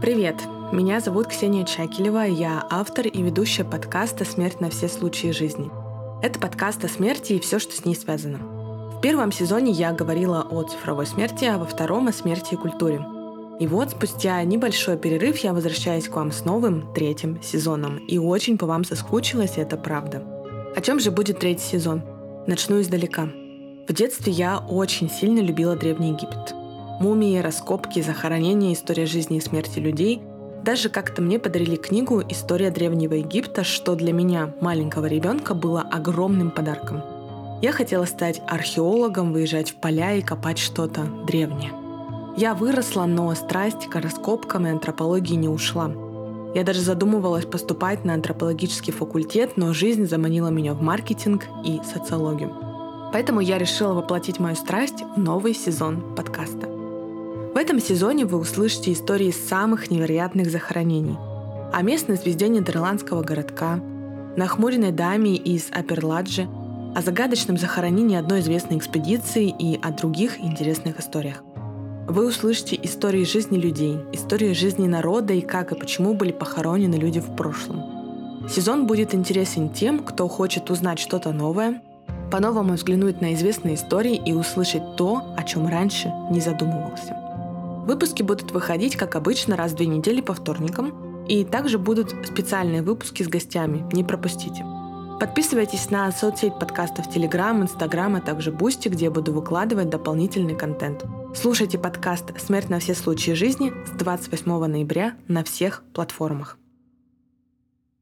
Привет! Меня зовут Ксения Чакилева, я автор и ведущая подкаста «Смерть на все случаи жизни». Это подкаст о смерти и все, что с ней связано. В первом сезоне я говорила о цифровой смерти, а во втором — о смерти и культуре. И вот спустя небольшой перерыв я возвращаюсь к вам с новым третьим сезоном. И очень по вам соскучилась, это правда. О чем же будет третий сезон? Начну издалека. В детстве я очень сильно любила Древний Египет. Мумии, раскопки, захоронения, история жизни и смерти людей. Даже как-то мне подарили книгу «История Древнего Египта», что для меня, маленького ребенка, было огромным подарком. Я хотела стать археологом, выезжать в поля и копать что-то древнее. Я выросла, но страсть к раскопкам и антропологии не ушла. Я даже задумывалась поступать на антропологический факультет, но жизнь заманила меня в маркетинг и социологию. Поэтому я решила воплотить мою страсть в новый сезон подкаста. Этом сезоне вы услышите истории самых невероятных захоронений. О местной звезде нидерландского городка, нахмуренной даме из Аперладжи, о загадочном захоронении одной известной экспедиции и о других интересных историях. Вы услышите истории жизни людей, истории жизни народа и как и почему были похоронены люди в прошлом. Сезон будет интересен тем, кто хочет узнать что-то новое, по-новому взглянуть на известные истории и услышать то, о чем раньше не задумывался. Выпуски будут выходить, как обычно, раз в две недели по вторникам. И также будут специальные выпуски с гостями. Не пропустите. Подписывайтесь на соцсеть подкастов Telegram, Instagram, а также Boosty, где я буду выкладывать дополнительный контент. Слушайте подкаст «Смерть на все случаи жизни» с 28 ноября на всех платформах.